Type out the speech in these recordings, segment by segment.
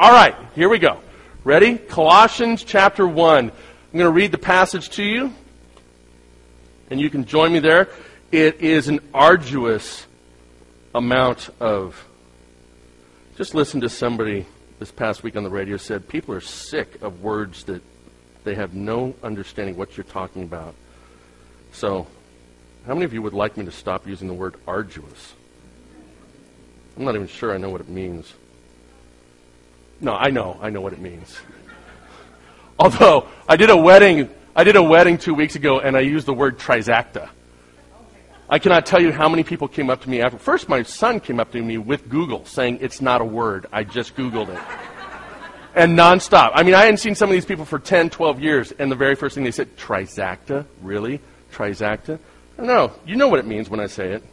All right, here we go. Ready? Colossians chapter 1. I'm going to read the passage to you, and you can join me there. It is an arduous amount of. Just listen to somebody this past week on the radio said people are sick of words that they have no understanding what you're talking about. So, how many of you would like me to stop using the word arduous? I'm not even sure I know what it means. No, I know. I know what it means. Although I did a wedding, I did a wedding two weeks ago, and I used the word trisacta. I cannot tell you how many people came up to me after. First, my son came up to me with Google saying it's not a word. I just Googled it. and nonstop. I mean, I hadn't seen some of these people for 10, 12 years, and the very first thing they said, trisacta? Really? Trisacta? No, you know what it means when I say it.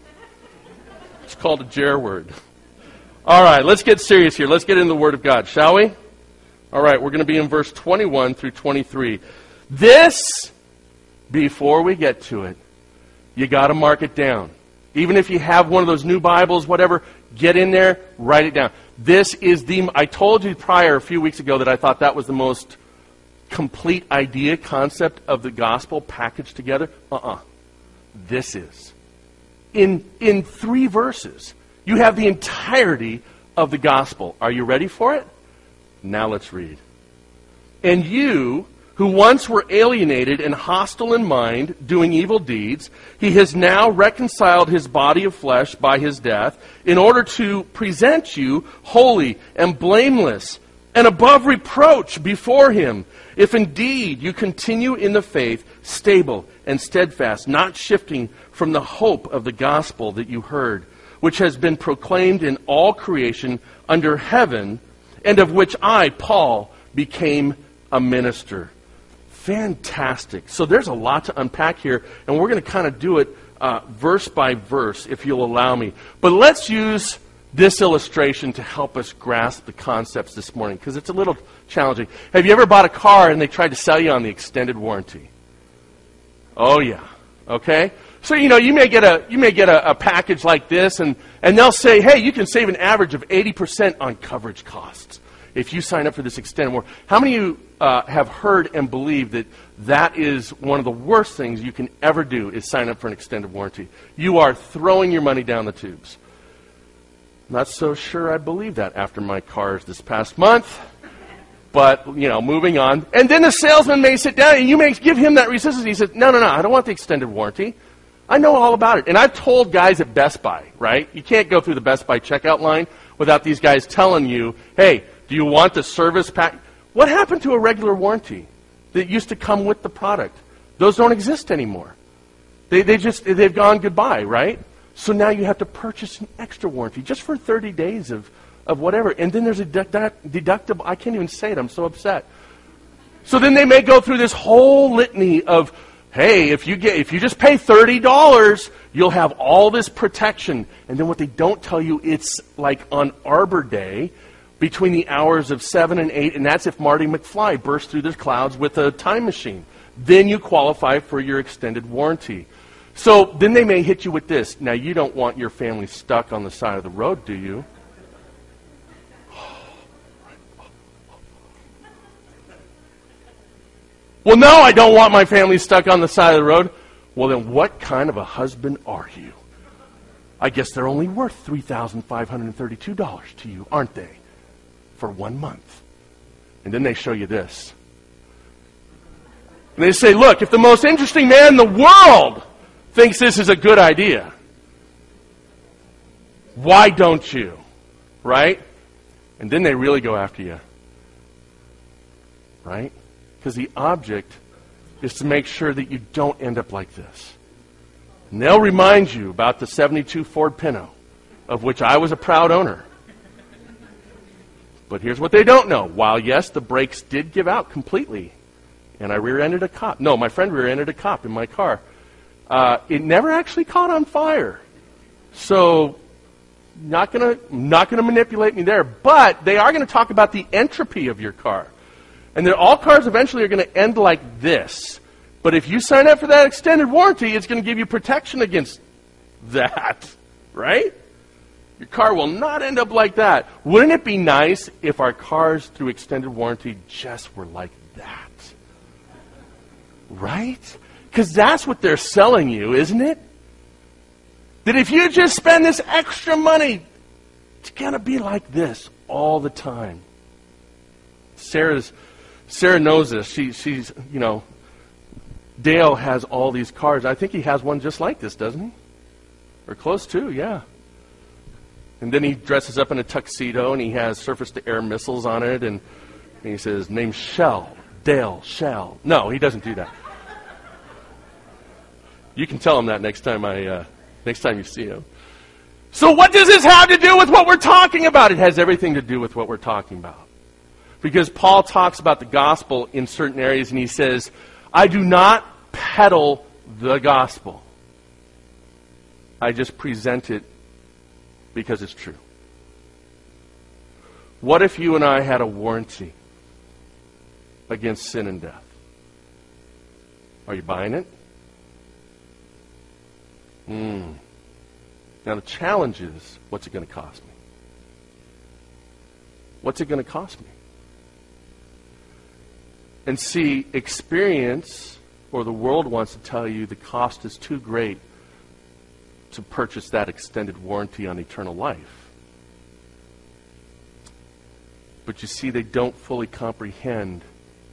It's called a Jer word. All right, let's get serious here. Let's get into the Word of God, shall we? All right, we're going to be in verse 21 through 23. This, before we get to it, you got to mark it down. Even if you have one of those new Bibles, whatever, get in there, write it down. This is the. I told you prior a few weeks ago that I thought that was the most complete idea, concept of the gospel packaged together. Uh uh-uh. uh This is. In, in three verses, you have the entirety of the gospel. Are you ready for it? Now let's read. And you, who once were alienated and hostile in mind, doing evil deeds, he has now reconciled his body of flesh by his death, in order to present you holy and blameless and above reproach before him, if indeed you continue in the faith, stable and steadfast, not shifting from the hope of the gospel that you heard, which has been proclaimed in all creation under heaven, and of which I, Paul, became a minister fantastic. So there's a lot to unpack here, and we're going to kind of do it uh, verse by verse, if you'll allow me. But let's use this illustration to help us grasp the concepts this morning, because it's a little challenging. Have you ever bought a car and they tried to sell you on the extended warranty? Oh yeah. Okay. So you know you may get a you may get a, a package like this, and and they'll say, hey, you can save an average of eighty percent on coverage costs if you sign up for this extended warranty. How many of you uh, have heard and believe that that is one of the worst things you can ever do is sign up for an extended warranty. You are throwing your money down the tubes. Not so sure I believe that after my cars this past month. But, you know, moving on. And then the salesman may sit down and you may give him that resistance. He says, no, no, no, I don't want the extended warranty. I know all about it. And I've told guys at Best Buy, right? You can't go through the Best Buy checkout line without these guys telling you, hey, do you want the service pack? What happened to a regular warranty that used to come with the product? Those don't exist anymore. They, they just, they've gone goodbye, right? So now you have to purchase an extra warranty just for 30 days of, of whatever. And then there's a deductible. I can't even say it. I'm so upset. So then they may go through this whole litany of, hey, if you get, if you just pay $30, you'll have all this protection. And then what they don't tell you, it's like on Arbor Day, between the hours of 7 and 8, and that's if Marty McFly bursts through the clouds with a time machine. Then you qualify for your extended warranty. So then they may hit you with this. Now, you don't want your family stuck on the side of the road, do you? Well, no, I don't want my family stuck on the side of the road. Well, then what kind of a husband are you? I guess they're only worth $3,532 to you, aren't they? for one month. And then they show you this. And they say, look, if the most interesting man in the world thinks this is a good idea, why don't you? Right? And then they really go after you. Right? Because the object is to make sure that you don't end up like this. And they'll remind you about the 72 Ford Pinto, of which I was a proud owner. But here's what they don't know. While, yes, the brakes did give out completely, and I rear ended a cop. No, my friend rear ended a cop in my car. Uh, it never actually caught on fire. So, not going to not gonna manipulate me there. But they are going to talk about the entropy of your car. And then all cars eventually are going to end like this. But if you sign up for that extended warranty, it's going to give you protection against that. Right? Your car will not end up like that. Wouldn't it be nice if our cars through extended warranty just were like that? Right? Because that's what they're selling you, isn't it? That if you just spend this extra money, it's going to be like this all the time. Sarah's, Sarah knows this. She, she's, you know, Dale has all these cars. I think he has one just like this, doesn't he? Or close to, yeah. And then he dresses up in a tuxedo and he has surface to air missiles on it and, and he says, name Shell. Dale, Shell. No, he doesn't do that. You can tell him that next time I uh, next time you see him. So what does this have to do with what we're talking about? It has everything to do with what we're talking about. Because Paul talks about the gospel in certain areas and he says, I do not peddle the gospel. I just present it because it's true. What if you and I had a warranty against sin and death? Are you buying it? Hmm. Now, the challenge is what's it going to cost me? What's it going to cost me? And see, experience, or the world wants to tell you the cost is too great to purchase that extended warranty on eternal life. But you see, they don't fully comprehend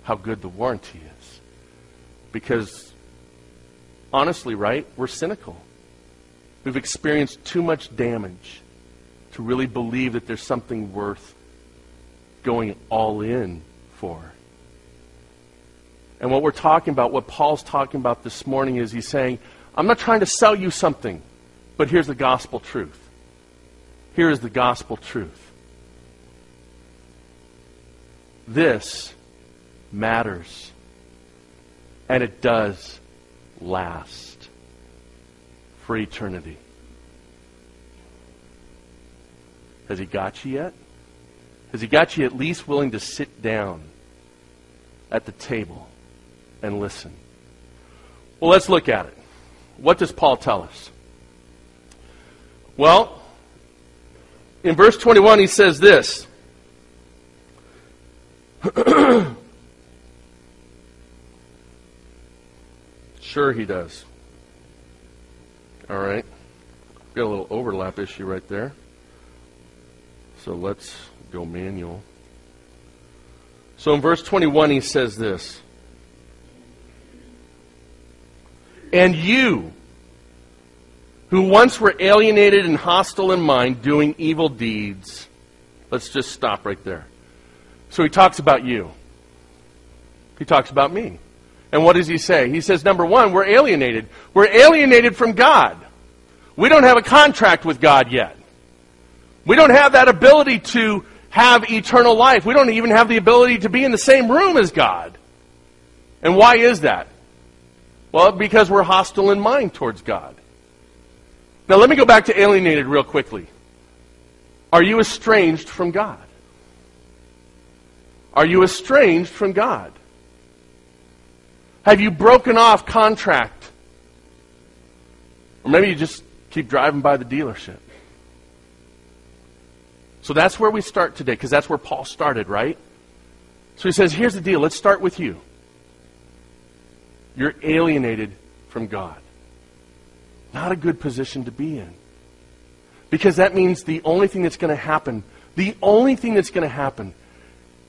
how good the warranty is. Because, honestly, right, we're cynical. We've experienced too much damage to really believe that there's something worth going all in for. And what we're talking about, what Paul's talking about this morning, is he's saying, I'm not trying to sell you something. But here's the gospel truth. Here is the gospel truth. This matters. And it does last for eternity. Has he got you yet? Has he got you at least willing to sit down at the table and listen? Well, let's look at it. What does Paul tell us? Well, in verse 21, he says this. sure, he does. All right. Got a little overlap issue right there. So let's go manual. So in verse 21, he says this. And you, who once were alienated and hostile in mind, doing evil deeds. Let's just stop right there. So he talks about you. He talks about me. And what does he say? He says, number one, we're alienated. We're alienated from God. We don't have a contract with God yet. We don't have that ability to have eternal life. We don't even have the ability to be in the same room as God. And why is that? Well, because we're hostile in mind towards God. Now, let me go back to alienated real quickly. Are you estranged from God? Are you estranged from God? Have you broken off contract? Or maybe you just keep driving by the dealership. So that's where we start today, because that's where Paul started, right? So he says, here's the deal. Let's start with you. You're alienated from God. Not a good position to be in. Because that means the only thing that's going to happen, the only thing that's going to happen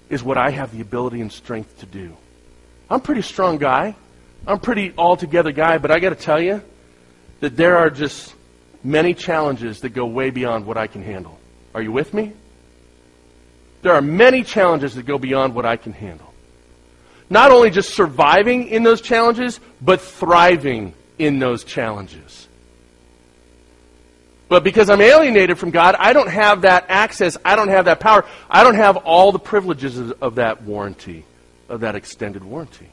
is what I have the ability and strength to do. I'm a pretty strong guy. I'm a pretty all-together guy, but I got to tell you that there are just many challenges that go way beyond what I can handle. Are you with me? There are many challenges that go beyond what I can handle. Not only just surviving in those challenges, but thriving in those challenges. But because I'm alienated from God, I don't have that access. I don't have that power. I don't have all the privileges of that warranty, of that extended warranty.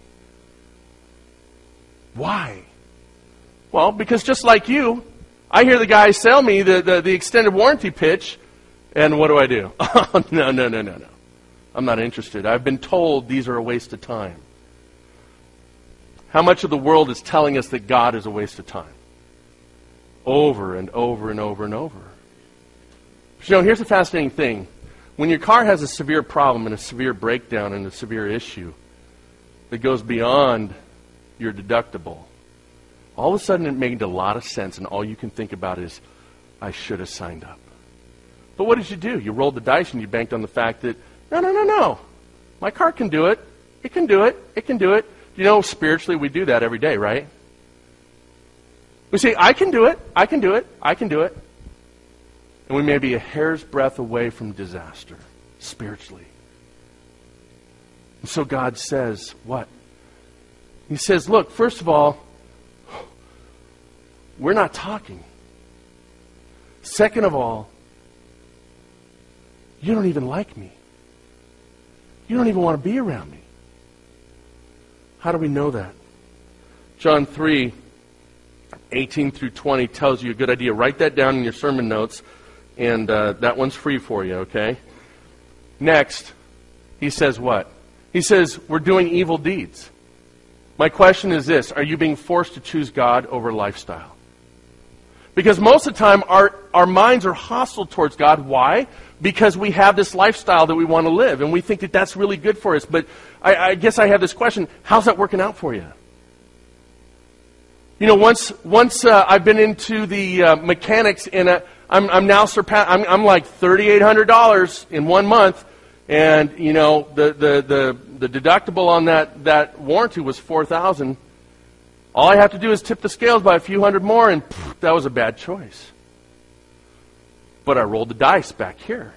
Why? Well, because just like you, I hear the guy sell me the, the, the extended warranty pitch, and what do I do? Oh, no, no, no, no, no. I'm not interested. I've been told these are a waste of time. How much of the world is telling us that God is a waste of time? over and over and over and over. But you know, here's the fascinating thing. When your car has a severe problem and a severe breakdown and a severe issue that goes beyond your deductible, all of a sudden it made a lot of sense, and all you can think about is, I should have signed up. But what did you do? You rolled the dice and you banked on the fact that, no, no, no, no. My car can do it. It can do it. It can do it. You know, spiritually, we do that every day, right? We say, I can do it. I can do it. I can do it. And we may be a hair's breadth away from disaster spiritually. And so God says, what? He says, look, first of all, we're not talking. Second of all, you don't even like me. You don't even want to be around me. How do we know that? John 3, 18 through 20 tells you a good idea. Write that down in your sermon notes, and uh, that one's free for you, okay? Next, he says what? He says, We're doing evil deeds. My question is this Are you being forced to choose God over lifestyle? Because most of the time, our, our minds are hostile towards God. Why? Because we have this lifestyle that we want to live, and we think that that's really good for us. But I, I guess I have this question how's that working out for you? You know, once, once uh, I've been into the uh, mechanics, and uh, I'm, I'm now surpassed, I'm, I'm like $3,800 in one month, and, you know, the, the, the, the deductible on that, that warranty was 4000 all I have to do is tip the scales by a few hundred more, and pff, that was a bad choice. But I rolled the dice back here.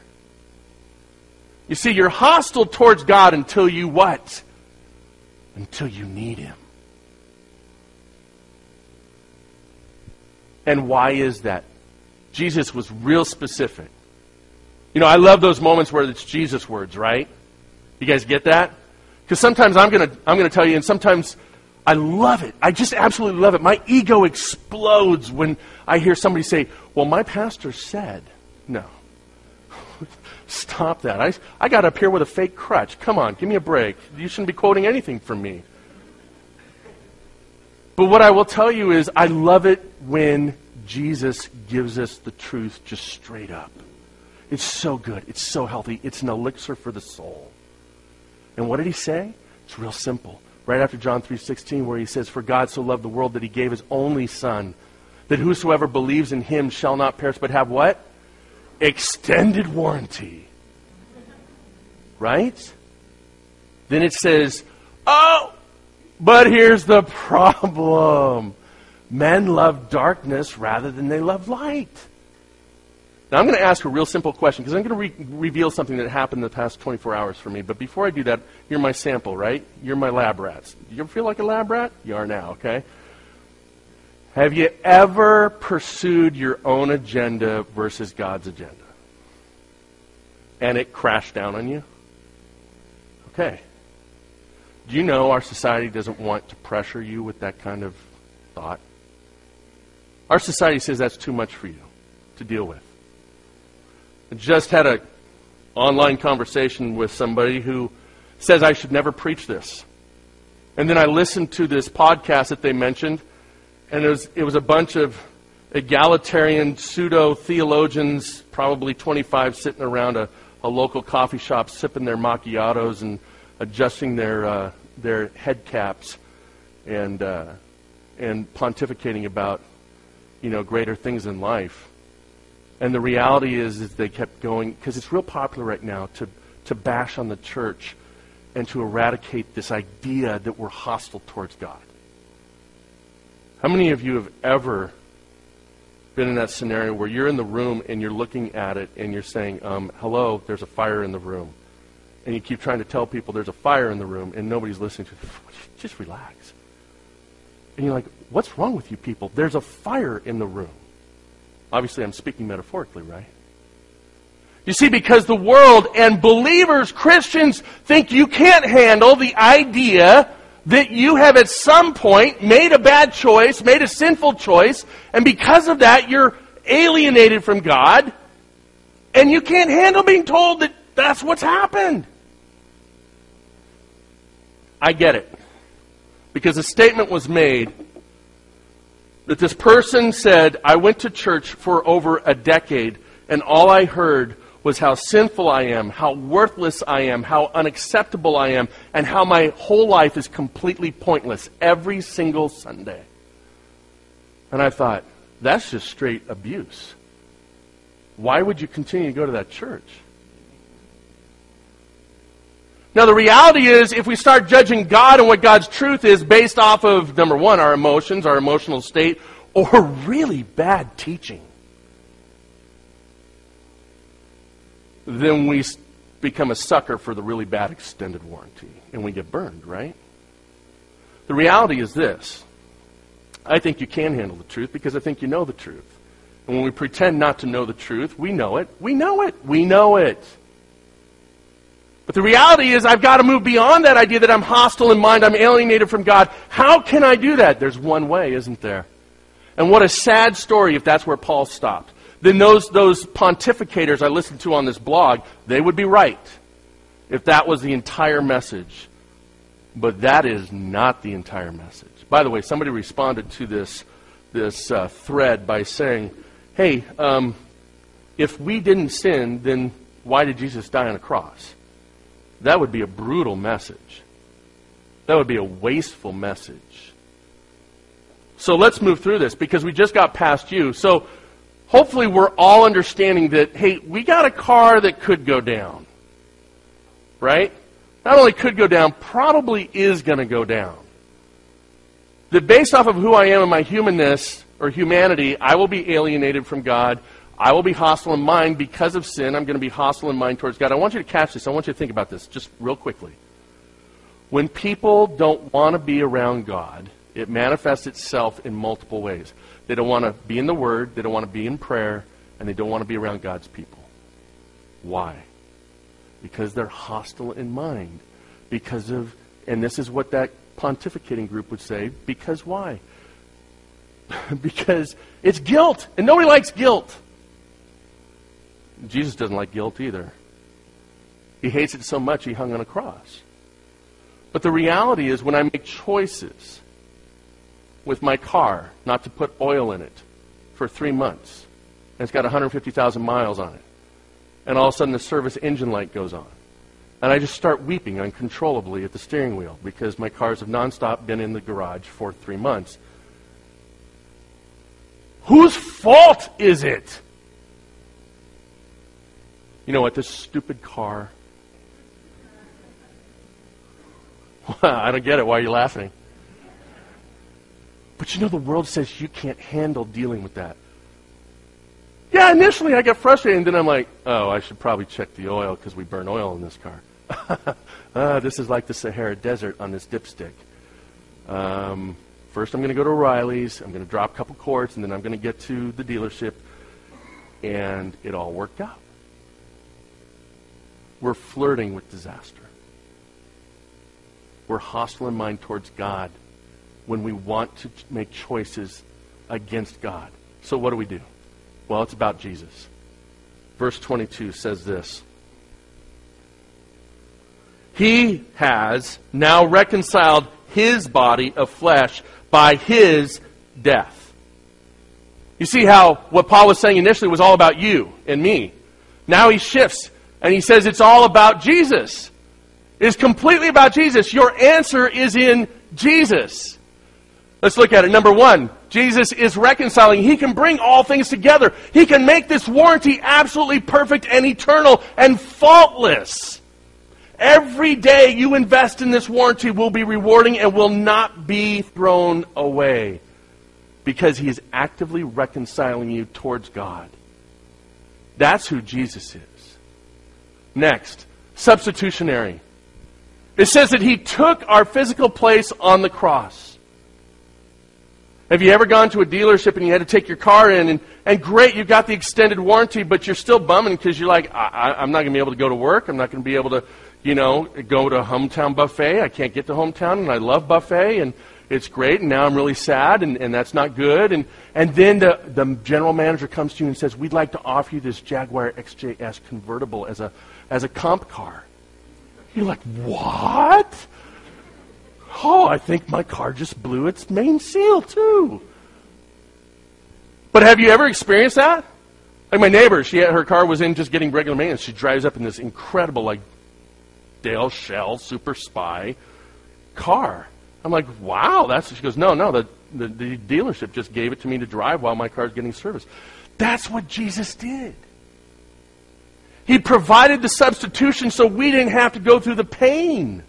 You see, you're hostile towards God until you what? Until you need Him. And why is that? Jesus was real specific. You know, I love those moments where it's Jesus words, right? You guys get that? Because sometimes I'm to I'm to tell you, and sometimes I love it. I just absolutely love it. My ego explodes when I hear somebody say, Well, my pastor said. No. Stop that. I, I got up here with a fake crutch. Come on, give me a break. You shouldn't be quoting anything from me. But what I will tell you is, I love it when Jesus gives us the truth just straight up. It's so good. It's so healthy. It's an elixir for the soul. And what did he say? It's real simple right after John 3:16 where he says for God so loved the world that he gave his only son that whosoever believes in him shall not perish but have what? Extended warranty. Right? Then it says, "Oh, but here's the problem. Men love darkness rather than they love light." Now, I'm going to ask a real simple question because I'm going to re- reveal something that happened in the past 24 hours for me. But before I do that, you're my sample, right? You're my lab rats. You ever feel like a lab rat? You are now, okay? Have you ever pursued your own agenda versus God's agenda? And it crashed down on you? Okay. Do you know our society doesn't want to pressure you with that kind of thought? Our society says that's too much for you to deal with. I just had an online conversation with somebody who says I should never preach this. And then I listened to this podcast that they mentioned, and it was, it was a bunch of egalitarian pseudo theologians, probably 25, sitting around a, a local coffee shop sipping their macchiatos and adjusting their, uh, their head caps and, uh, and pontificating about you know, greater things in life. And the reality is, is they kept going, because it's real popular right now to, to bash on the church and to eradicate this idea that we're hostile towards God. How many of you have ever been in that scenario where you're in the room and you're looking at it and you're saying, um, hello, there's a fire in the room. And you keep trying to tell people there's a fire in the room and nobody's listening to you. Just relax. And you're like, what's wrong with you people? There's a fire in the room. Obviously, I'm speaking metaphorically, right? You see, because the world and believers, Christians, think you can't handle the idea that you have at some point made a bad choice, made a sinful choice, and because of that, you're alienated from God, and you can't handle being told that that's what's happened. I get it. Because a statement was made that this person said, I went to church for over a decade and all I heard was how sinful I am, how worthless I am, how unacceptable I am, and how my whole life is completely pointless every single Sunday. And I thought, that's just straight abuse. Why would you continue to go to that church? Now, the reality is, if we start judging God and what God's truth is based off of, number one, our emotions, our emotional state, or really bad teaching, then we become a sucker for the really bad extended warranty and we get burned, right? The reality is this I think you can handle the truth because I think you know the truth. And when we pretend not to know the truth, we know it. We know it. We know it. But the reality is, I've got to move beyond that idea that I'm hostile in mind, I'm alienated from God. How can I do that? There's one way, isn't there? And what a sad story if that's where Paul stopped then those, those pontificators I listened to on this blog, they would be right if that was the entire message. But that is not the entire message. By the way, somebody responded to this, this uh, thread by saying, hey, um, if we didn't sin, then why did Jesus die on a cross? That would be a brutal message. That would be a wasteful message. So let's move through this because we just got past you. So hopefully we're all understanding that, hey, we got a car that could go down. Right? Not only could go down, probably is going to go down. That based off of who I am and my humanness or humanity, I will be alienated from God. I will be hostile in mind because of sin. I'm going to be hostile in mind towards God. I want you to catch this. I want you to think about this just real quickly. When people don't want to be around God, it manifests itself in multiple ways. They don't want to be in the Word, they don't want to be in prayer, and they don't want to be around God's people. Why? Because they're hostile in mind. Because of, and this is what that pontificating group would say, because why? because it's guilt, and nobody likes guilt. Jesus doesn't like guilt either. He hates it so much he hung on a cross. But the reality is, when I make choices with my car not to put oil in it for three months. And it's got 150,000 miles on it. And all of a sudden the service engine light goes on. And I just start weeping uncontrollably at the steering wheel because my cars have nonstop been in the garage for three months. Whose fault is it? You know what? This stupid car. I don't get it. Why are you laughing? But you know, the world says you can't handle dealing with that. Yeah, initially I get frustrated, and then I'm like, oh, I should probably check the oil because we burn oil in this car. uh, this is like the Sahara Desert on this dipstick. Um, first, I'm going to go to O'Reilly's. I'm going to drop a couple quarts, and then I'm going to get to the dealership. And it all worked out. We're flirting with disaster. We're hostile in mind towards God when we want to make choices against God. So what do we do? Well, it's about Jesus. Verse 22 says this He has now reconciled his body of flesh by his death. You see how what Paul was saying initially was all about you and me. Now he shifts and he says it's all about Jesus. It is completely about Jesus. Your answer is in Jesus. Let's look at it. Number one, Jesus is reconciling. He can bring all things together. He can make this warranty absolutely perfect and eternal and faultless. Every day you invest in this warranty will be rewarding and will not be thrown away because he is actively reconciling you towards God. That's who Jesus is. Next, substitutionary. It says that he took our physical place on the cross. Have you ever gone to a dealership and you had to take your car in and, and great, you got the extended warranty, but you're still bumming because you're like, I, am not going to be able to go to work. I'm not going to be able to, you know, go to hometown buffet. I can't get to hometown and I love buffet and it's great and now I'm really sad and, and that's not good. And, and then the, the general manager comes to you and says, we'd like to offer you this Jaguar XJS convertible as a, as a comp car. You're like, what? Oh, I think my car just blew its main seal, too. But have you ever experienced that? Like my neighbor, she had, her car was in just getting regular maintenance. She drives up in this incredible, like, Dale Shell Super Spy car. I'm like, wow, that's. She goes, no, no, the, the, the dealership just gave it to me to drive while my car's getting serviced. That's what Jesus did. He provided the substitution so we didn't have to go through the pain.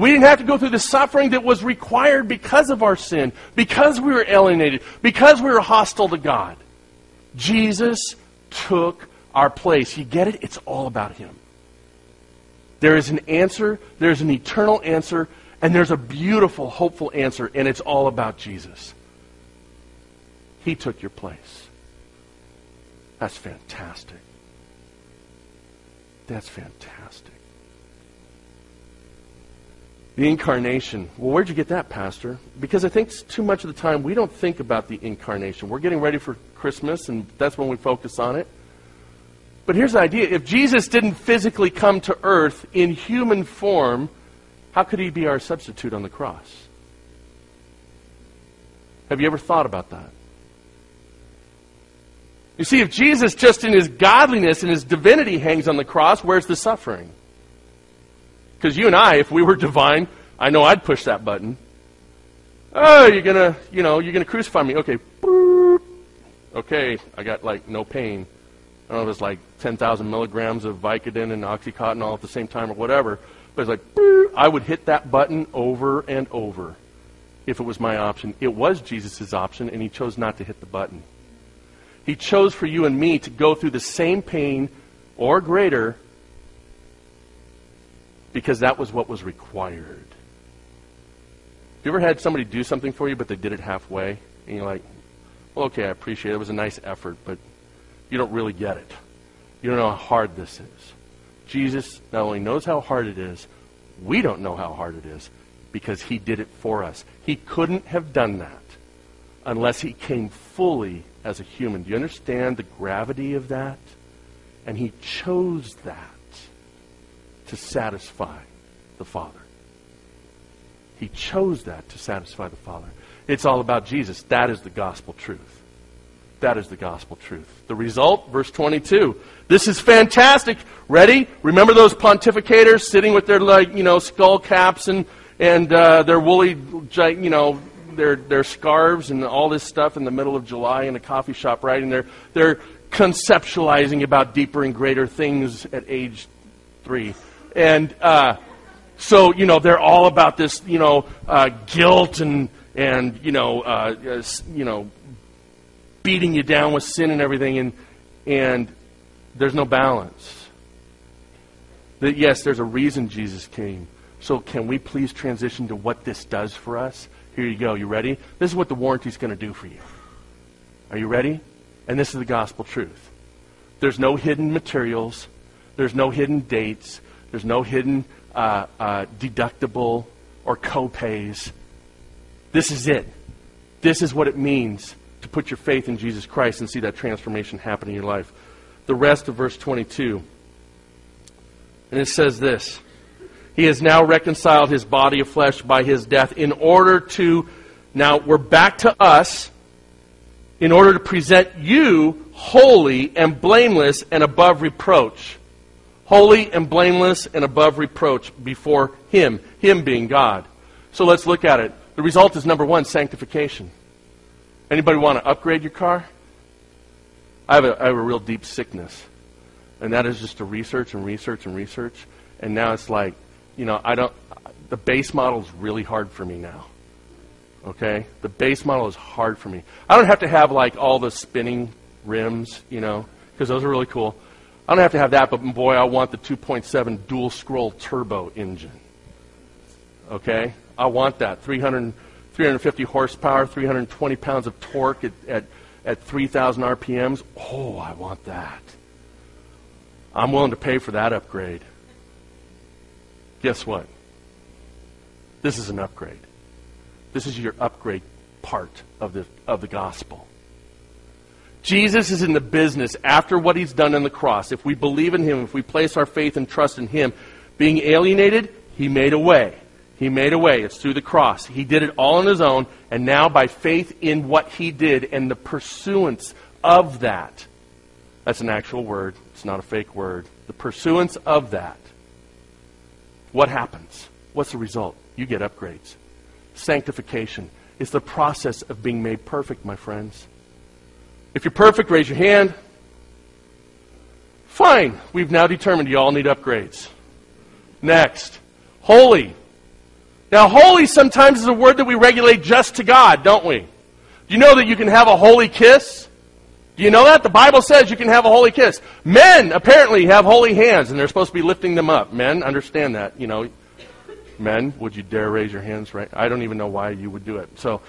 We didn't have to go through the suffering that was required because of our sin, because we were alienated, because we were hostile to God. Jesus took our place. You get it? It's all about Him. There is an answer, there's an eternal answer, and there's a beautiful, hopeful answer, and it's all about Jesus. He took your place. That's fantastic. That's fantastic. The incarnation. Well, where'd you get that, Pastor? Because I think too much of the time we don't think about the incarnation. We're getting ready for Christmas, and that's when we focus on it. But here's the idea if Jesus didn't physically come to earth in human form, how could he be our substitute on the cross? Have you ever thought about that? You see, if Jesus, just in his godliness and his divinity, hangs on the cross, where's the suffering? Because you and I, if we were divine, I know I'd push that button. Oh, you're gonna, you know, you're gonna crucify me. Okay, okay, I got like no pain. I don't know if it's like 10,000 milligrams of Vicodin and Oxycontin all at the same time or whatever. But it's like. I would hit that button over and over if it was my option. It was Jesus' option, and he chose not to hit the button. He chose for you and me to go through the same pain or greater because that was what was required. You ever had somebody do something for you, but they did it halfway? And you're like, well, okay, I appreciate it. It was a nice effort, but you don't really get it. You don't know how hard this is. Jesus not only knows how hard it is, we don't know how hard it is because he did it for us. He couldn't have done that unless he came fully as a human. Do you understand the gravity of that? And he chose that to satisfy the Father. He chose that to satisfy the Father. It's all about Jesus. That is the gospel truth. That is the gospel truth. The result, verse 22. This is fantastic. Ready? Remember those pontificators sitting with their like you know skull caps and and uh, their woolly you know their their scarves and all this stuff in the middle of July in a coffee shop, right? And they're they're conceptualizing about deeper and greater things at age three, and uh, so you know they're all about this you know uh, guilt and and you know uh, you know beating you down with sin and everything, and and there's no balance. That yes, there's a reason Jesus came. So can we please transition to what this does for us? Here you go. You ready? This is what the warranty is going to do for you. Are you ready? And this is the gospel truth. There's no hidden materials. There's no hidden dates. There's no hidden uh, uh, deductible or copays. This is it. This is what it means to put your faith in Jesus Christ and see that transformation happen in your life. The rest of verse 22. And it says this He has now reconciled his body of flesh by his death in order to, now we're back to us, in order to present you holy and blameless and above reproach. Holy and blameless and above reproach before Him, Him being God. So let's look at it. The result is number one, sanctification. Anybody want to upgrade your car? I have, a, I have a real deep sickness. And that is just to research and research and research. And now it's like, you know, I don't, the base model is really hard for me now. Okay? The base model is hard for me. I don't have to have like all the spinning rims, you know, because those are really cool. I don't have to have that, but boy, I want the 2.7 dual scroll turbo engine. Okay? I want that. 300. 350 horsepower, 320 pounds of torque at, at, at 3,000 RPMs. Oh, I want that. I'm willing to pay for that upgrade. Guess what? This is an upgrade. This is your upgrade part of the, of the gospel. Jesus is in the business after what he's done on the cross. If we believe in him, if we place our faith and trust in him, being alienated, he made a way. He made a way. It's through the cross. He did it all on his own, and now by faith in what he did and the pursuance of that, That's an actual word, it's not a fake word. The pursuance of that. What happens? What's the result? You get upgrades. Sanctification is the process of being made perfect, my friends. If you're perfect, raise your hand. Fine. We've now determined you all need upgrades. Next. Holy. Now, holy sometimes is a word that we regulate just to God, don't we? Do you know that you can have a holy kiss? Do you know that? The Bible says you can have a holy kiss. Men apparently have holy hands, and they're supposed to be lifting them up. Men, understand that. You know, men, would you dare raise your hands? Right? I don't even know why you would do it. So,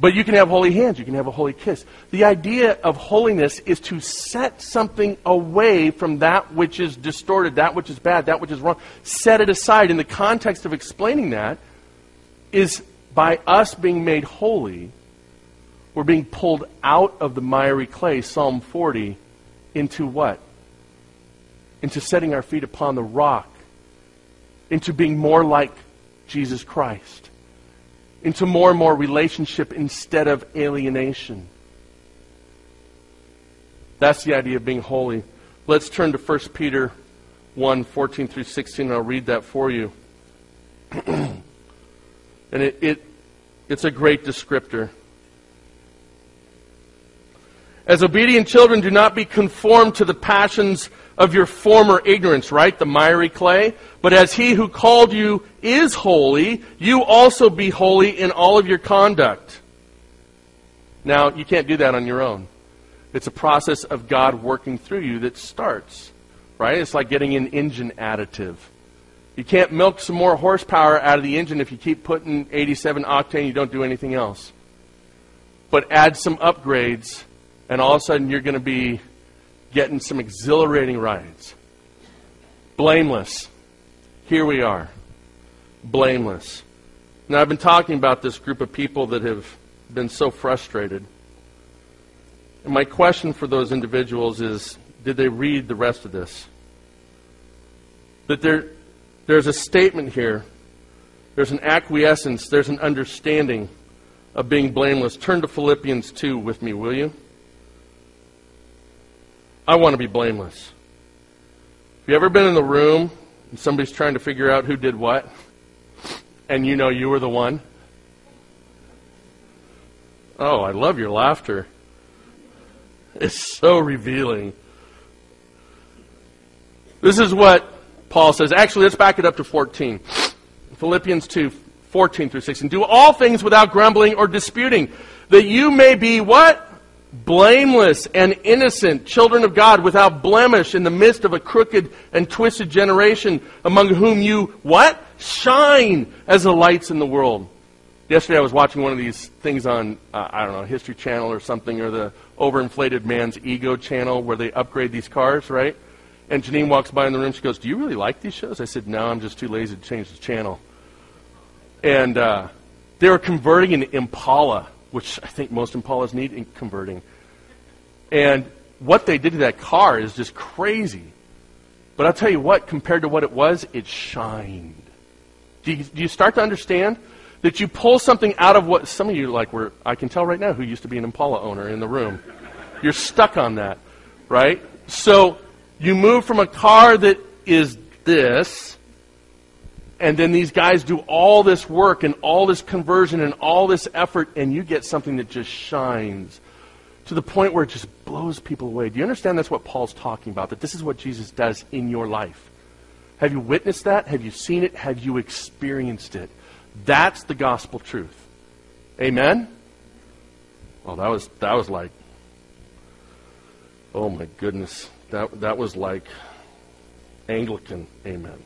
but you can have holy hands. You can have a holy kiss. The idea of holiness is to set something away from that which is distorted, that which is bad, that which is wrong. Set it aside. In the context of explaining that, is by us being made holy, we're being pulled out of the miry clay, Psalm 40, into what? Into setting our feet upon the rock, into being more like Jesus Christ into more and more relationship instead of alienation. That's the idea of being holy. Let's turn to 1 Peter 1 14 through 16, and I'll read that for you. and it, it, it's a great descriptor. As obedient children, do not be conformed to the passions of your former ignorance, right? The miry clay. But as he who called you is holy, you also be holy in all of your conduct. Now, you can't do that on your own. It's a process of God working through you that starts, right? It's like getting an engine additive. You can't milk some more horsepower out of the engine if you keep putting 87 octane, you don't do anything else. But add some upgrades, and all of a sudden you're going to be getting some exhilarating rides. Blameless. Here we are. Blameless. Now, I've been talking about this group of people that have been so frustrated. And my question for those individuals is did they read the rest of this? That there, there's a statement here, there's an acquiescence, there's an understanding of being blameless. Turn to Philippians 2 with me, will you? I want to be blameless. Have you ever been in the room and somebody's trying to figure out who did what, and you know you were the one? Oh, I love your laughter. It's so revealing. This is what Paul says. Actually, let's back it up to 14. Philippians 2, 14 through 16. Do all things without grumbling or disputing, that you may be what? Blameless and innocent, children of God, without blemish in the midst of a crooked and twisted generation, among whom you, what? Shine as the lights in the world. Yesterday I was watching one of these things on, uh, I don't know, History Channel or something, or the overinflated man's ego channel where they upgrade these cars, right? And Janine walks by in the room. She goes, Do you really like these shows? I said, No, I'm just too lazy to change the channel. And uh, they were converting an Impala which I think most Impalas need in converting. And what they did to that car is just crazy. But I'll tell you what, compared to what it was, it shined. Do you, do you start to understand that you pull something out of what some of you like were, I can tell right now who used to be an Impala owner in the room. You're stuck on that, right? So you move from a car that is this and then these guys do all this work and all this conversion and all this effort, and you get something that just shines to the point where it just blows people away. Do you understand that's what Paul's talking about? That this is what Jesus does in your life. Have you witnessed that? Have you seen it? Have you experienced it? That's the gospel truth. Amen? Well, that was that was like Oh my goodness. That that was like Anglican amen.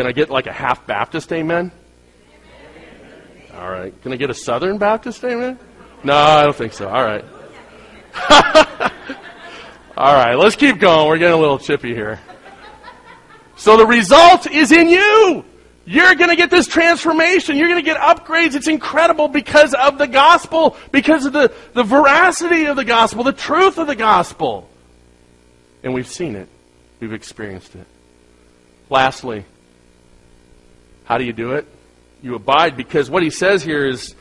Can I get like a half Baptist amen? All right. Can I get a Southern Baptist amen? No, I don't think so. All right. All right, let's keep going. We're getting a little chippy here. So the result is in you. You're going to get this transformation. You're going to get upgrades. It's incredible because of the gospel, because of the, the veracity of the gospel, the truth of the gospel. And we've seen it, we've experienced it. Lastly, how do you do it? You abide because what he says here is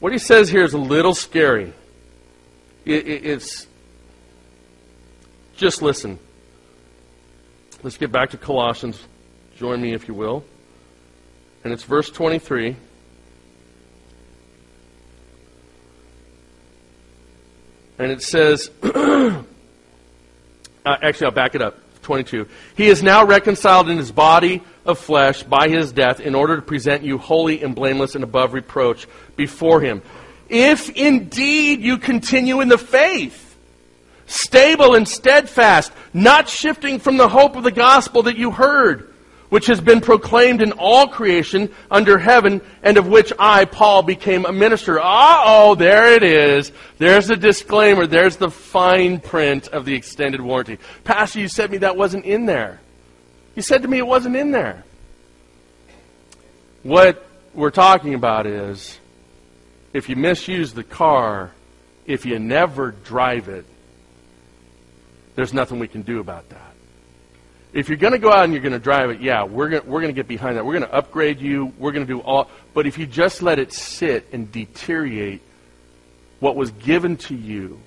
what he says here is a little scary. It, it, it's Just listen. Let's get back to Colossians. Join me if you will. And it's verse 23. And it says, uh, actually, I'll back it up. 22. He is now reconciled in his body of flesh by his death in order to present you holy and blameless and above reproach before him. If indeed you continue in the faith, stable and steadfast, not shifting from the hope of the gospel that you heard which has been proclaimed in all creation under heaven, and of which I, Paul, became a minister. Uh oh, there it is. There's the disclaimer. There's the fine print of the extended warranty. Pastor, you said me that wasn't in there. You said to me it wasn't in there. What we're talking about is if you misuse the car, if you never drive it, there's nothing we can do about that if you're going to go out and you're going to drive it, yeah, we're going we're going to get behind that. We're going to upgrade you. We're going to do all. But if you just let it sit and deteriorate what was given to you,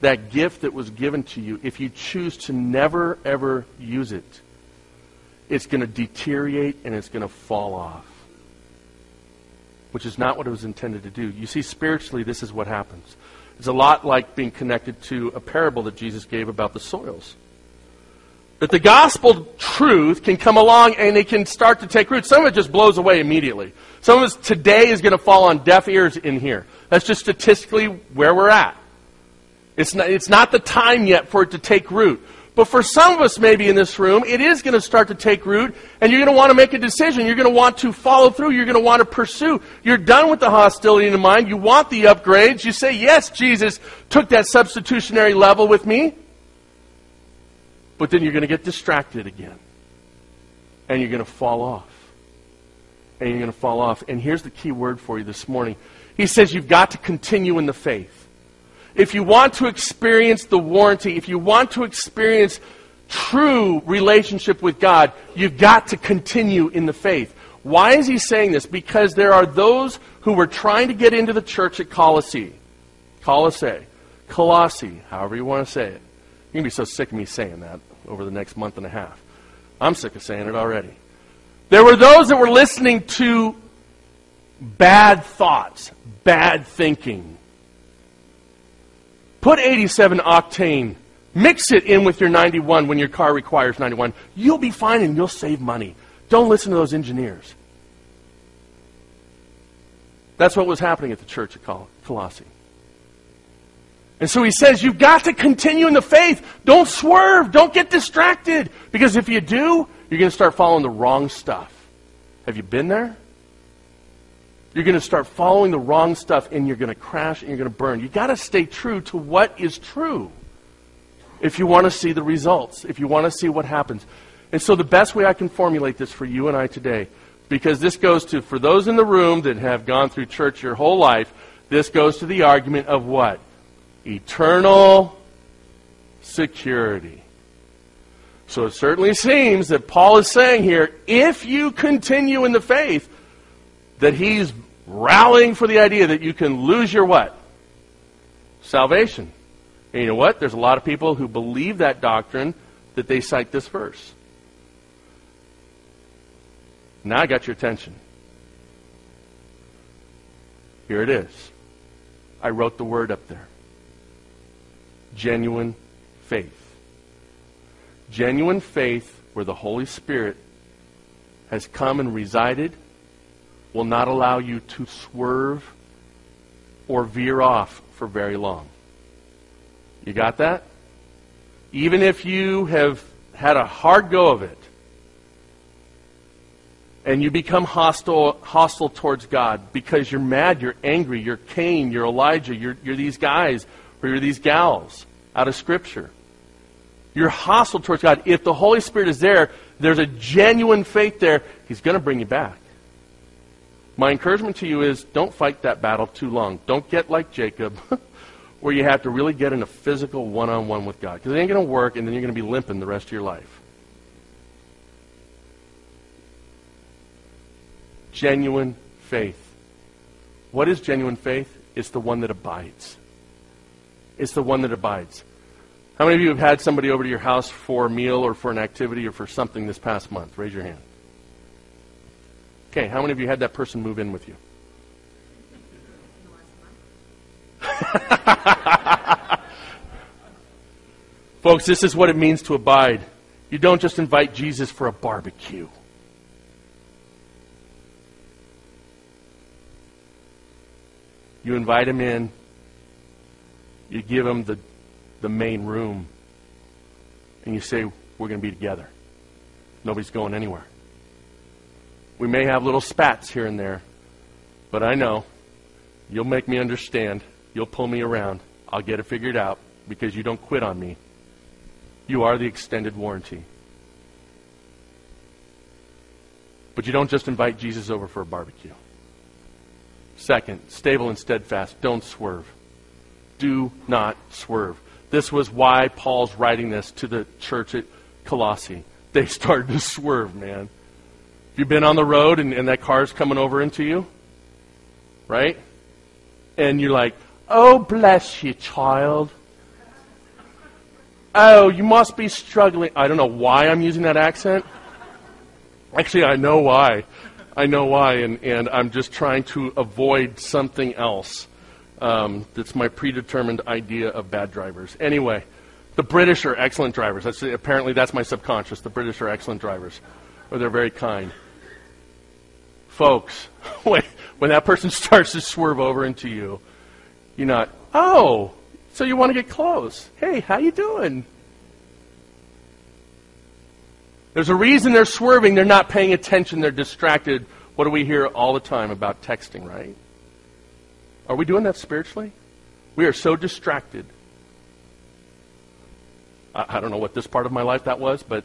that gift that was given to you, if you choose to never ever use it, it's going to deteriorate and it's going to fall off. Which is not what it was intended to do. You see, spiritually, this is what happens. It's a lot like being connected to a parable that Jesus gave about the soils that the gospel truth can come along and it can start to take root. Some of it just blows away immediately. Some of it today is going to fall on deaf ears in here. That's just statistically where we're at. It's not, it's not the time yet for it to take root. But for some of us, maybe in this room, it is going to start to take root, and you're going to want to make a decision. You're going to want to follow through. You're going to want to pursue. You're done with the hostility in the mind. You want the upgrades. You say, Yes, Jesus took that substitutionary level with me. But then you're going to get distracted again. And you're going to fall off. And you're going to fall off. And here's the key word for you this morning. He says you've got to continue in the faith. If you want to experience the warranty, if you want to experience true relationship with God, you've got to continue in the faith. Why is he saying this? Because there are those who were trying to get into the church at Colossae. Colossae. Colossae, however you want to say it. You're going to be so sick of me saying that over the next month and a half. I'm sick of saying it already. There were those that were listening to bad thoughts, bad thinking. Put 87 octane, mix it in with your 91 when your car requires 91. You'll be fine and you'll save money. Don't listen to those engineers. That's what was happening at the church at Colossae. And so he says, you've got to continue in the faith. Don't swerve. Don't get distracted. Because if you do, you're going to start following the wrong stuff. Have you been there? You're going to start following the wrong stuff and you're going to crash and you're going to burn. You've got to stay true to what is true if you want to see the results, if you want to see what happens. And so the best way I can formulate this for you and I today, because this goes to, for those in the room that have gone through church your whole life, this goes to the argument of what? eternal security. So it certainly seems that Paul is saying here if you continue in the faith, that he's rallying for the idea that you can lose your what? Salvation. And you know what? There's a lot of people who believe that doctrine that they cite this verse. Now I got your attention. Here it is. I wrote the word up there genuine faith. Genuine faith, where the Holy Spirit has come and resided, will not allow you to swerve or veer off for very long. You got that? Even if you have had a hard go of it, and you become hostile, hostile towards God because you're mad, you're angry, you're Cain, you're Elijah, you're, you're these guys or you're these gals out of Scripture. You're hostile towards God. If the Holy Spirit is there, there's a genuine faith there, He's going to bring you back. My encouragement to you is don't fight that battle too long. Don't get like Jacob, where you have to really get in a physical one on one with God. Because it ain't going to work, and then you're going to be limping the rest of your life. Genuine faith. What is genuine faith? It's the one that abides. It's the one that abides. How many of you have had somebody over to your house for a meal or for an activity or for something this past month? Raise your hand. Okay, how many of you had that person move in with you? Folks, this is what it means to abide. You don't just invite Jesus for a barbecue. You invite him in. You give him the, the main room. And you say, We're going to be together. Nobody's going anywhere. We may have little spats here and there, but I know you'll make me understand. You'll pull me around. I'll get it figured out because you don't quit on me. You are the extended warranty. But you don't just invite Jesus over for a barbecue. Second, stable and steadfast. Don't swerve. Do not swerve. This was why Paul's writing this to the church at Colossae. They started to swerve, man. Have you been on the road and, and that car's coming over into you? Right? And you're like, oh, bless you, child. Oh, you must be struggling. I don't know why I'm using that accent. Actually, I know why. I know why, and, and I'm just trying to avoid something else. Um, that's my predetermined idea of bad drivers. Anyway, the British are excellent drivers. That's, apparently, that's my subconscious. The British are excellent drivers, or they're very kind. Folks, when, when that person starts to swerve over into you, you're not, oh, so you want to get close. Hey, how you doing? There's a reason they're swerving. They're not paying attention. They're distracted. What do we hear all the time about texting, right? Are we doing that spiritually? We are so distracted. I, I don't know what this part of my life that was, but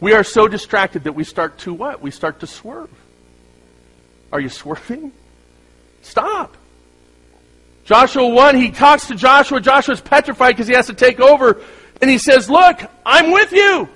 we are so distracted that we start to what? We start to swerve. Are you swerving? Stop. Joshua 1, he talks to Joshua. Joshua's petrified because he has to take over. And he says, Look, I'm with you.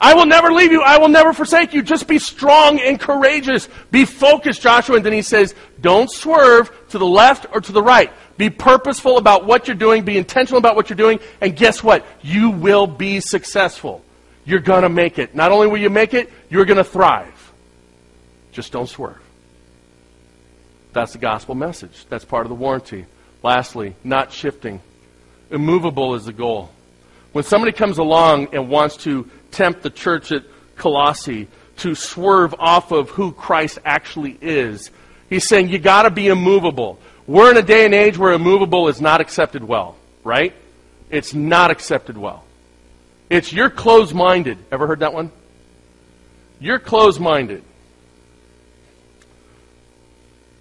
I will never leave you. I will never forsake you. Just be strong and courageous. Be focused, Joshua. And then he says, don't swerve to the left or to the right. Be purposeful about what you're doing. Be intentional about what you're doing. And guess what? You will be successful. You're going to make it. Not only will you make it, you're going to thrive. Just don't swerve. That's the gospel message. That's part of the warranty. Lastly, not shifting. Immovable is the goal. When somebody comes along and wants to tempt the church at Colossae to swerve off of who Christ actually is. He's saying you got to be immovable. We're in a day and age where immovable is not accepted well, right? It's not accepted well. It's you're closed minded. Ever heard that one? You're closed minded.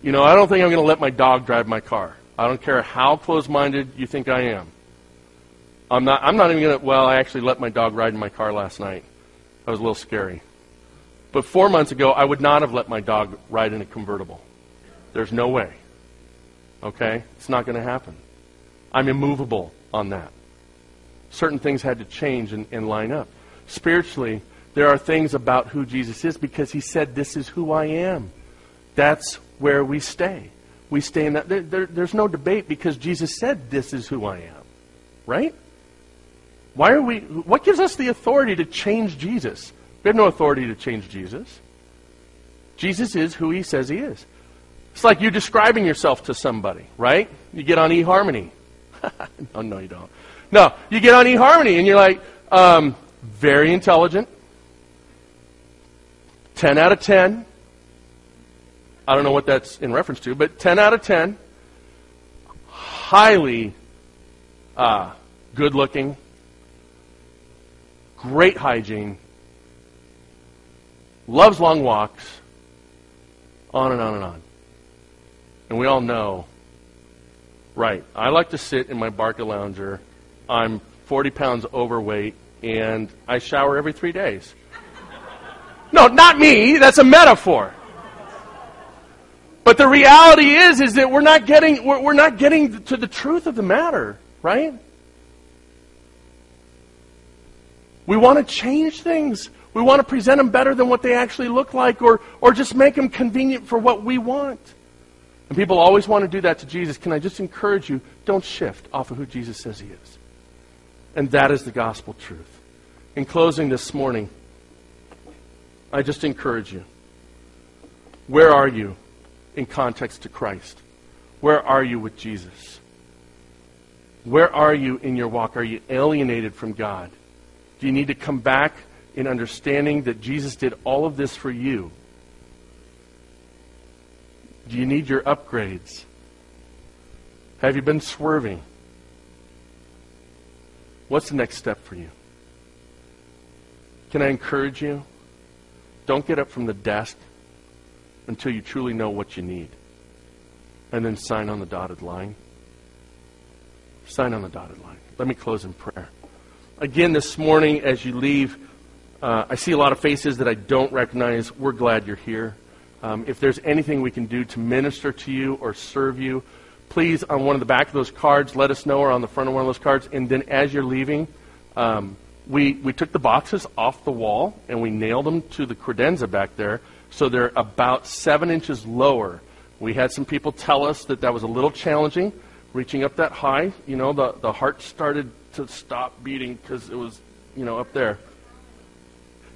You know, I don't think I'm going to let my dog drive my car. I don't care how closed minded you think I am. I'm not, I'm not even going to, well, I actually let my dog ride in my car last night. That was a little scary. But four months ago, I would not have let my dog ride in a convertible. There's no way. Okay? It's not going to happen. I'm immovable on that. Certain things had to change and, and line up. Spiritually, there are things about who Jesus is because he said, This is who I am. That's where we stay. We stay in that. There, there, there's no debate because Jesus said, This is who I am. Right? Why are we, what gives us the authority to change Jesus? We have no authority to change Jesus. Jesus is who he says he is. It's like you describing yourself to somebody, right? You get on eHarmony. no, no, you don't. No, you get on eHarmony and you're like, um, very intelligent, 10 out of 10. I don't know what that's in reference to, but 10 out of 10. Highly uh, good looking, great hygiene, loves long walks, on and on and on. And we all know, right, I like to sit in my Barcalounger. I'm 40 pounds overweight, and I shower every three days. No, not me. That's a metaphor. But the reality is, is that we're not getting, we're, we're not getting to the truth of the matter, right? We want to change things. We want to present them better than what they actually look like or, or just make them convenient for what we want. And people always want to do that to Jesus. Can I just encourage you, don't shift off of who Jesus says he is. And that is the gospel truth. In closing this morning, I just encourage you. Where are you in context to Christ? Where are you with Jesus? Where are you in your walk? Are you alienated from God? Do you need to come back in understanding that Jesus did all of this for you? Do you need your upgrades? Have you been swerving? What's the next step for you? Can I encourage you? Don't get up from the desk until you truly know what you need. And then sign on the dotted line. Sign on the dotted line. Let me close in prayer. Again, this morning, as you leave, uh, I see a lot of faces that I don't recognize. We're glad you're here. Um, if there's anything we can do to minister to you or serve you, please, on one of the back of those cards, let us know, or on the front of one of those cards. And then as you're leaving, um, we, we took the boxes off the wall and we nailed them to the credenza back there, so they're about seven inches lower. We had some people tell us that that was a little challenging, reaching up that high. You know, the, the heart started to stop beating because it was, you know, up there.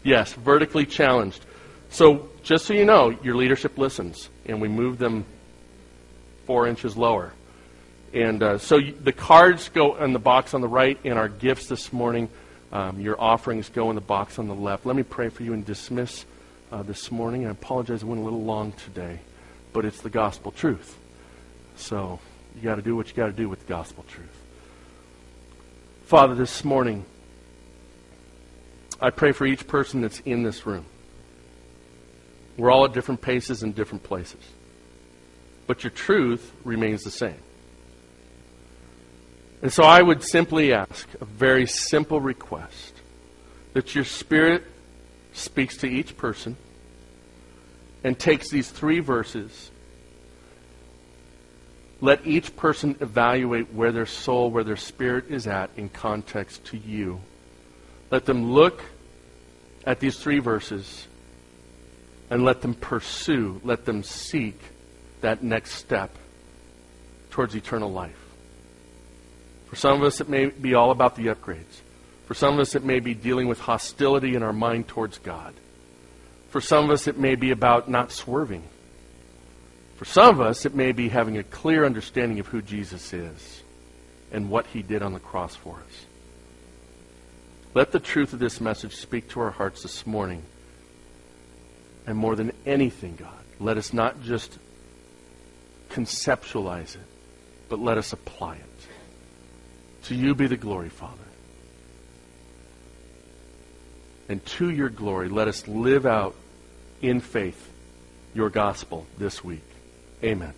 Yes, vertically challenged. So just so you know, your leadership listens, and we move them four inches lower. And uh, so the cards go in the box on the right, and our gifts this morning, um, your offerings go in the box on the left. Let me pray for you and dismiss uh, this morning. I apologize, I went a little long today, but it's the gospel truth. So you got to do what you got to do with the gospel truth. Father, this morning, I pray for each person that's in this room. We're all at different paces and different places. But your truth remains the same. And so I would simply ask a very simple request that your Spirit speaks to each person and takes these three verses. Let each person evaluate where their soul, where their spirit is at in context to you. Let them look at these three verses and let them pursue, let them seek that next step towards eternal life. For some of us, it may be all about the upgrades. For some of us, it may be dealing with hostility in our mind towards God. For some of us, it may be about not swerving. For some of us, it may be having a clear understanding of who Jesus is and what he did on the cross for us. Let the truth of this message speak to our hearts this morning and more than anything, God, let us not just conceptualize it, but let us apply it. To you be the glory, Father. And to your glory, let us live out in faith your gospel this week. Amen.